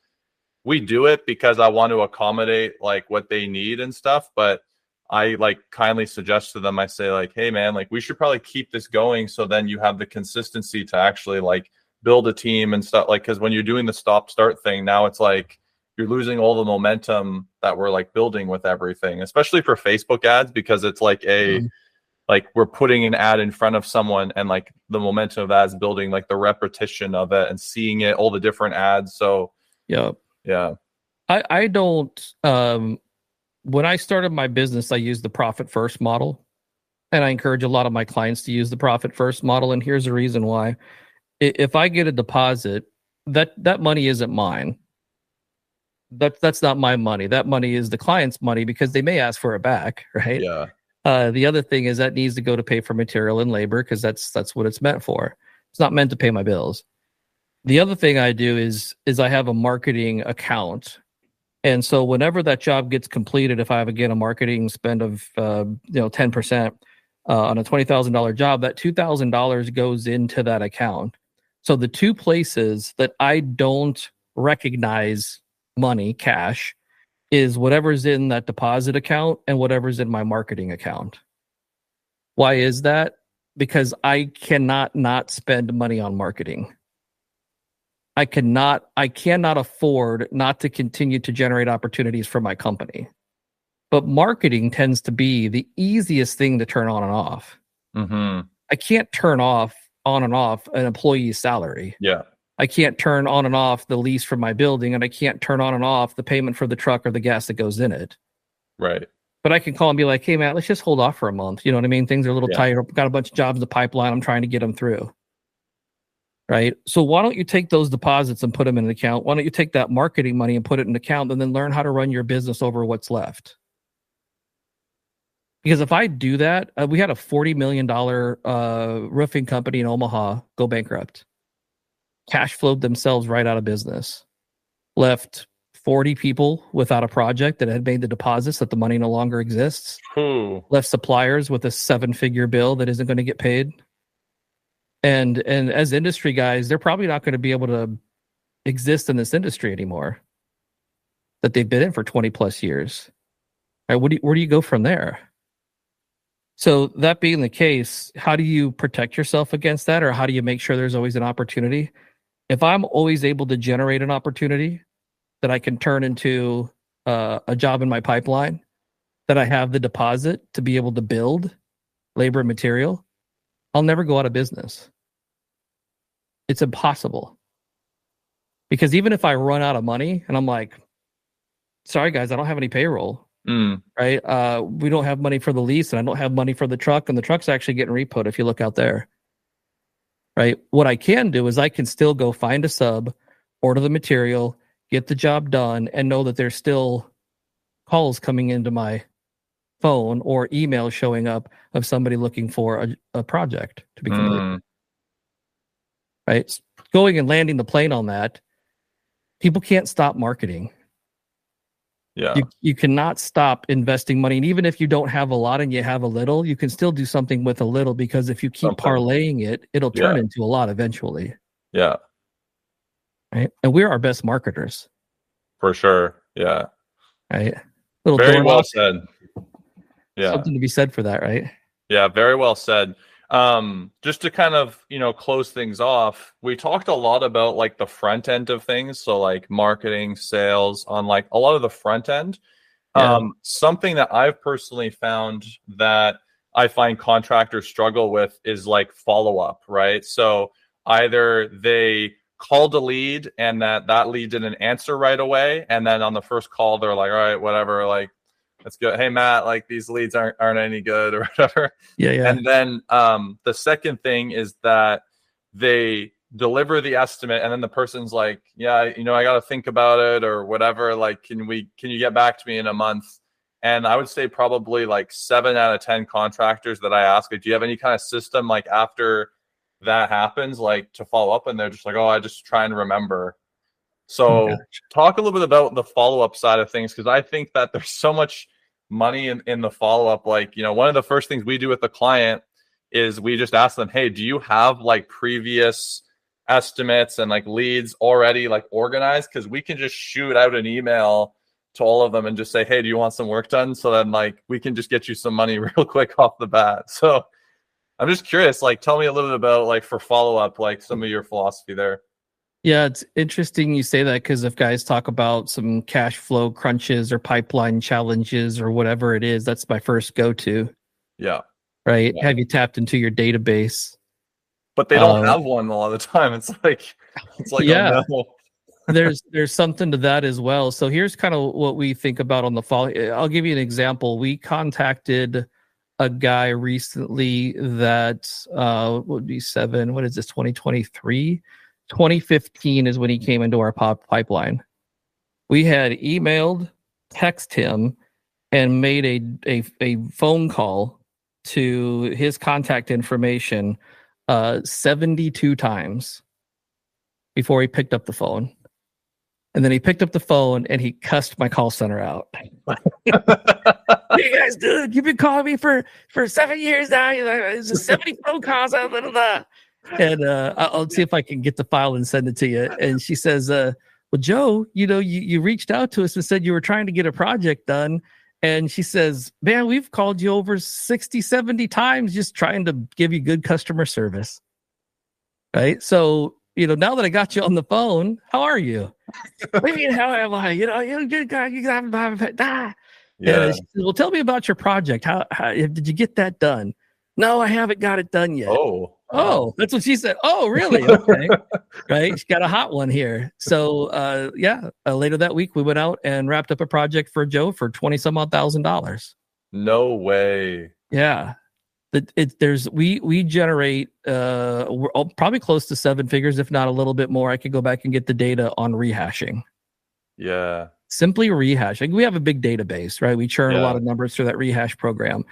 we do it because I want to accommodate like what they need and stuff. But I like kindly suggest to them, I say, like, hey man, like we should probably keep this going so then you have the consistency to actually like build a team and stuff like because when you're doing the stop start thing now it's like you're losing all the momentum that we're like building with everything especially for facebook ads because it's like a Mhm. like we're putting an ad in front of someone and like the momentum of ads building like the repetition of it and seeing it all the different ads so Yeah. yeah I, I don't um when I started my business, I used the profit first model. And I encourage a lot of my clients to use the profit first model. And here's the reason why. If I get a deposit that that money isn't mine. That that's not my money. That money is the client's money because they may ask for it back, right? Yeah. Uh, the other thing is that needs to go to pay for material and labor because that's that's what it's meant for. It's not meant to pay my bills. The other thing I do is is I have a marketing account, and so whenever that job gets completed, if I have again a marketing spend of uh, you know ten percent uh, on a twenty thousand dollar job, that two thousand dollars goes into that account. So the two places that I don't recognize money, cash, is whatever's in that deposit account and whatever's in my marketing account. Why is that? Because I cannot not spend money on marketing. I cannot I cannot afford not to continue to generate opportunities for my company. But marketing tends to be the easiest thing to turn on and off. Mm-hmm. I can't turn off on and off an employee's salary. Yeah. I can't turn on and off the lease for my building, and I can't turn on and off the payment for the truck or the gas that goes in it. Right. But I can call and be like, "Hey, Matt, let's just hold off for a month." You know what I mean? Things are a little Yeah. tight. I've got a bunch of jobs in the pipeline. I'm trying to get them through. Right. So why don't you take those deposits and put them in an account? Why don't you take that marketing money and put it in an account, and then learn how to run your business over what's left? Because if I do that, uh, we had a forty million dollar uh, roofing company in Omaha go bankrupt cash flowed themselves right out of business, left 40 people without a project that had made the deposits that the money no longer exists, Ooh. left suppliers with a seven figure bill that isn't going to get paid. And and as industry guys, they're probably not going to be able to exist in this industry anymore that they've been in for 20 plus years. Right? Do you, where do you go from there? So that being the case, how do you protect yourself against that or how do you make sure there's always an opportunity? if I'm always able to generate an opportunity that I can turn into uh, a job in my pipeline, that I have the deposit to be able to build labor and material, I'll never go out of business. It's impossible. Because even if I run out of money and I'm like, sorry guys, I don't have any payroll, Mm. right? Uh, we don't have money for the lease and I don't have money for the truck, and the truck's actually getting repoed if you look out there right? What I can do is I can still go find a sub, order the material, get the job done, and know that there's still calls coming into my phone or email showing up of somebody looking for a, a project to be completed. Mm. Right? Going and landing the plane on that, people can't stop marketing. Yeah. You you cannot stop investing money. And even if you don't have a lot and you have a little, you can still do something with a little because if you keep Something. parlaying it, it'll turn Yeah. into a lot eventually. yeah. right? And we're our best marketers, For sure. Yeah. right? Little Very well knock, said. Yeah. something to be said for that, right? Yeah, very well said. Um, just to kind of, you know, close things off, we talked a lot about like the front end of things. So like marketing, sales on like a lot of the front end. Yeah. Um, something that I've personally found that I find contractors struggle with is like follow up, right? So either they called a lead and that that lead didn't answer right away, and then on the first call they're like, all right, whatever, like let's go. Hey Matt, like these leads aren't aren't any good or whatever. Yeah, yeah. And then um, the second thing is that they deliver the estimate, and then the person's like, "Yeah, you know, I got to think about it or whatever. Like, can we? Can you get back to me in a month?" And I would say probably like seven out of ten contractors that I ask, "Do you have any kind of system like after that happens, like to follow up?" And they're just like, "Oh, I just try and remember." So talk a little bit about the follow up side of things because I think that there's so much money in, in the follow up. Like, you know, one of the first things we do with the client is we just ask them, hey, do you have like previous estimates and like leads already like organized? Because we can just shoot out an email to all of them and just say, hey, do you want some work done? So then like we can just get you some money real quick off the bat. So I'm just curious, like tell me a little bit about like for follow up, like some of your philosophy there. Yeah, it's interesting you say that because if guys talk about some cash flow crunches or pipeline challenges or whatever it is, that's my first go to, Yeah. right? Yeah. Have you tapped into your database? But they don't Um, have one a lot of the time. It's like it's like Yeah. oh, no. there's there's something to that as well. So here's kind of what we think about on the fall. I'll give you an example. We contacted a guy recently that uh would be seven. What is this? 2023 2015 is when he came into our pop pipeline. We had emailed, text him, and made a, a, a phone call to his contact information uh, 72 times before he picked up the phone. And then he picked up the phone and he cussed my call center out. you guys dude, You've been calling me for for seven years now. It's a 70 phone calls. Blah, blah, blah. And uh, I'll see if I can get the file and send it to you. And she says, uh, Well, Joe, you know, you, you reached out to us and said you were trying to get a project done. And she says, Man, we've called you over 60, 70 times just trying to give you good customer service. Right. So you know, now that I got you on the phone, how are you? what do you mean, how am I? You know, you're good guy, you got ah. Yeah. Says, well, tell me about your project. How, how did you get that done? No, I haven't got it done yet. Oh. Oh, that's what she said. Oh, really? Okay. right. She got a hot one here. So, uh, yeah, uh, later that week, we went out and wrapped up a project for Joe for 20 some odd thousand dollars. No way. Yeah that it, there's we we generate uh we're probably close to seven figures if not a little bit more i could go back and get the data on rehashing yeah simply rehashing we have a big database right we churn yeah. a lot of numbers through that rehash program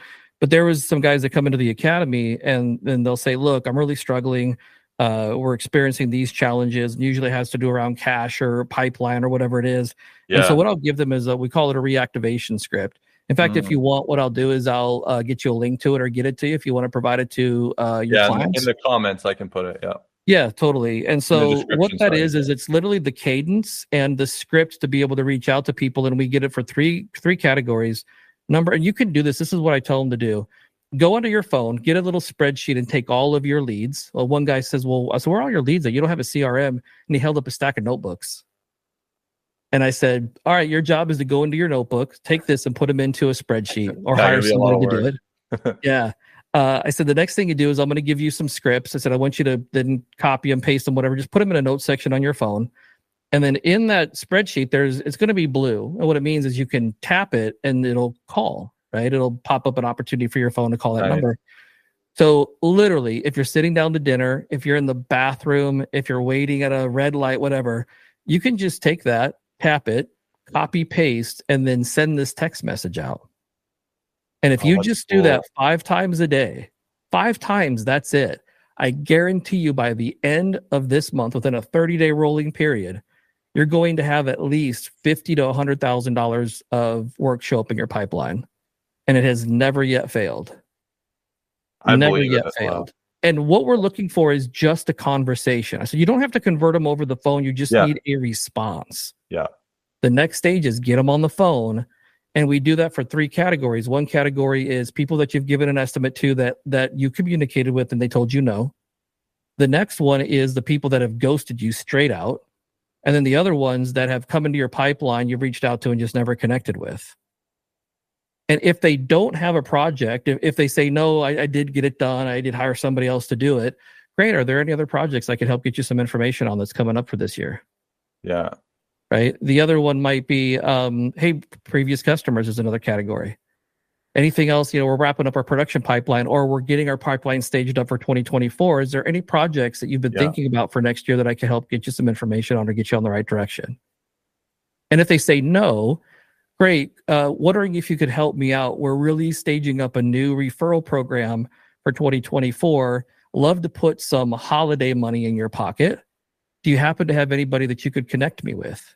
but there was some guys that come into the academy and then they'll say look i'm really struggling uh, we're experiencing these challenges and usually has to do around cash or pipeline or whatever it is yeah. and so what i'll give them is a, we call it a reactivation script in fact, mm. if you want, what I'll do is I'll uh, get you a link to it or get it to you if you want to provide it to uh, your yeah, clients. In the comments, I can put it. Yeah. Yeah, totally. And so what that sorry. is is it's literally the cadence and the script to be able to reach out to people, and we get it for three three categories. Number, and you can do this. This is what I tell them to do. Go under your phone, get a little spreadsheet, and take all of your leads. Well, one guy says, "Well, so where are all your leads? That you don't have a CRM?" And he held up a stack of notebooks. And I said, All right, your job is to go into your notebook, take this and put them into a spreadsheet or hire somebody to do it. yeah. Uh, I said, the next thing you do is I'm going to give you some scripts. I said, I want you to then copy and paste them, whatever. Just put them in a note section on your phone. And then in that spreadsheet, there's it's going to be blue. And what it means is you can tap it and it'll call, right? It'll pop up an opportunity for your phone to call that right. number. So literally, if you're sitting down to dinner, if you're in the bathroom, if you're waiting at a red light, whatever, you can just take that tap it, copy paste, and then send this text message out. And if oh, you just cool. do that five times a day, five times, that's it. I guarantee you by the end of this month, within a 30 day rolling period, you're going to have at least fifty to hundred thousand dollars of work show up in your pipeline, and it has never yet failed. I never yet failed. Well. And what we're looking for is just a conversation. I said, you don't have to convert them over the phone. You just yeah. need a response. Yeah. The next stage is get them on the phone. And we do that for three categories. One category is people that you've given an estimate to that that you communicated with and they told you no. The next one is the people that have ghosted you straight out. And then the other ones that have come into your pipeline you've reached out to and just never connected with. And if they don't have a project, if, if they say, no, I, I did get it done, I did hire somebody else to do it, great. Are there any other projects I could help get you some information on that's coming up for this year? Yeah. Right. The other one might be, um, hey, previous customers is another category. Anything else, you know, we're wrapping up our production pipeline or we're getting our pipeline staged up for 2024. Is there any projects that you've been yeah. thinking about for next year that I can help get you some information on or get you on the right direction? And if they say no, Great. Uh, wondering if you could help me out. We're really staging up a new referral program for 2024. Love to put some holiday money in your pocket. Do you happen to have anybody that you could connect me with?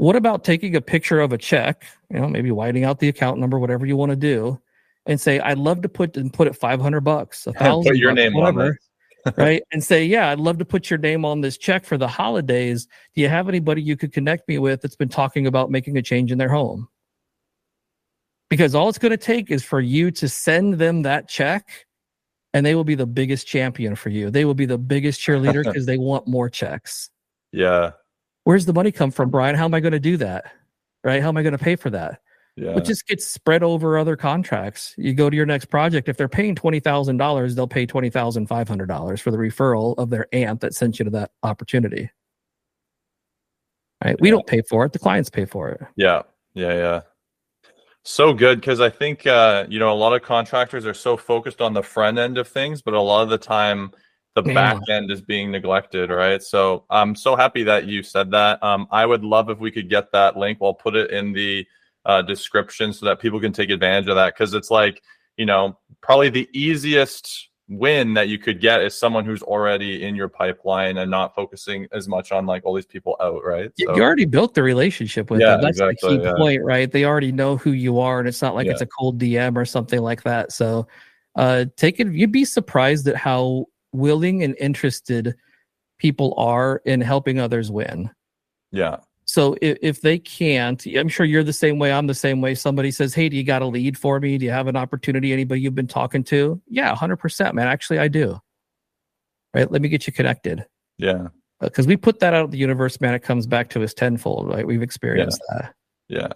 What about taking a picture of a check, you know, maybe whiting out the account number, whatever you want to do, and say, I'd love to put and put it 500 bucks, a thousand, put your bucks, name whatever. right? And say, yeah, I'd love to put your name on this check for the holidays. Do you have anybody you could connect me with that's been talking about making a change in their home? Because all it's going to take is for you to send them that check and they will be the biggest champion for you. They will be the biggest cheerleader because they want more checks. Yeah. Where's the money come from, Brian? How am I going to do that? Right? How am I going to pay for that? Yeah. It just gets spread over other contracts. You go to your next project. If they're paying twenty thousand dollars, they'll pay twenty thousand five hundred dollars for the referral of their aunt that sent you to that opportunity. Right? Yeah. We don't pay for it. The clients pay for it. Yeah. Yeah. Yeah. So good because I think uh, you know a lot of contractors are so focused on the front end of things, but a lot of the time the Yeah. back end is being neglected, right? So I'm so happy that you said that. Um, I would love if we could get that link. I'll put it in the uh, description so that people can take advantage of that because it's like, you know, probably the easiest win that you could get is someone who's already in your pipeline and not focusing as much on like all these people out, right? You- So, you already built the relationship with Yeah, them. That's exactly, the key yeah. point, right? They already know who you are, and it's not like Yeah. it's a cold DM or something like that. So, uh, take it. You'd be surprised at how willing and interested people are in helping others win. yeah, So if, if they can't, I'm sure you're the same way. I'm the same way. Somebody says, "Hey, do you got a lead for me? Do you have an opportunity? Anybody you've been talking to?" Yeah, hundred percent, man. Actually, I do. Right. Let me get you connected yeah, uh, because we put that out of the universe, man. It comes back to us tenfold. Right. We've experienced that. yeah.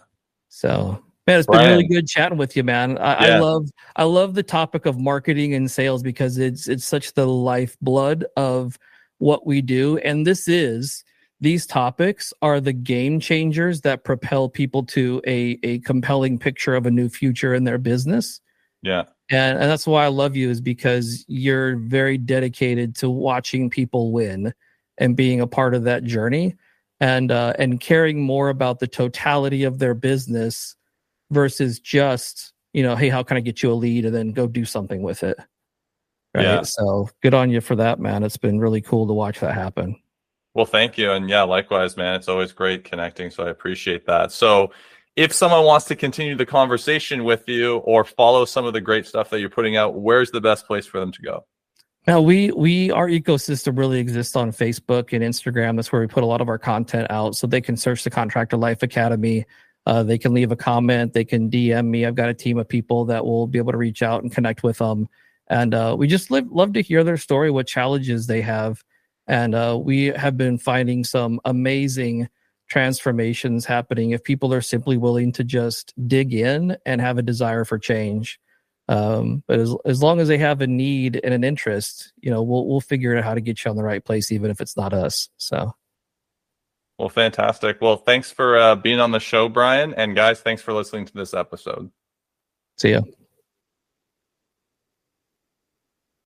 So, man, it's been really good chatting with you, man. I, I love, I love the topic of marketing and sales because it's it's such the lifeblood of what we do, and this is these topics are the game changers that propel people to a a compelling picture of a new future in their business. Yeah. And, and that's why I love you is because you're very dedicated to watching people win and being a part of that journey and uh, and caring more about the totality of their business versus just you know hey how can I get you a lead and then go do something with it right Yeah. so good on you for that man it's been really cool to watch that happen Well, thank you. And yeah, likewise, man. It's always great connecting. So I appreciate that. So if someone wants to continue the conversation with you or follow some of the great stuff that you're putting out, where's the best place for them to go? Now we we our ecosystem really exists on Facebook and Instagram. That's where we put a lot of our content out. So they can search the Contractor Life Academy. Uh, they can leave a comment. They can DM me. I've got a team of people that will be able to reach out and connect with them. And uh, we just live, love to hear their story, what challenges they have. And uh, we have been finding some amazing transformations happening if people are simply willing to just dig in and have a desire for change. Um, but as as long as they have a need and an interest, you know, we'll we'll figure out how to get you on the right place, even if it's not us. So Well, fantastic. Well, thanks for uh, being on the show, Brian. And guys, thanks for listening to this episode. see ya.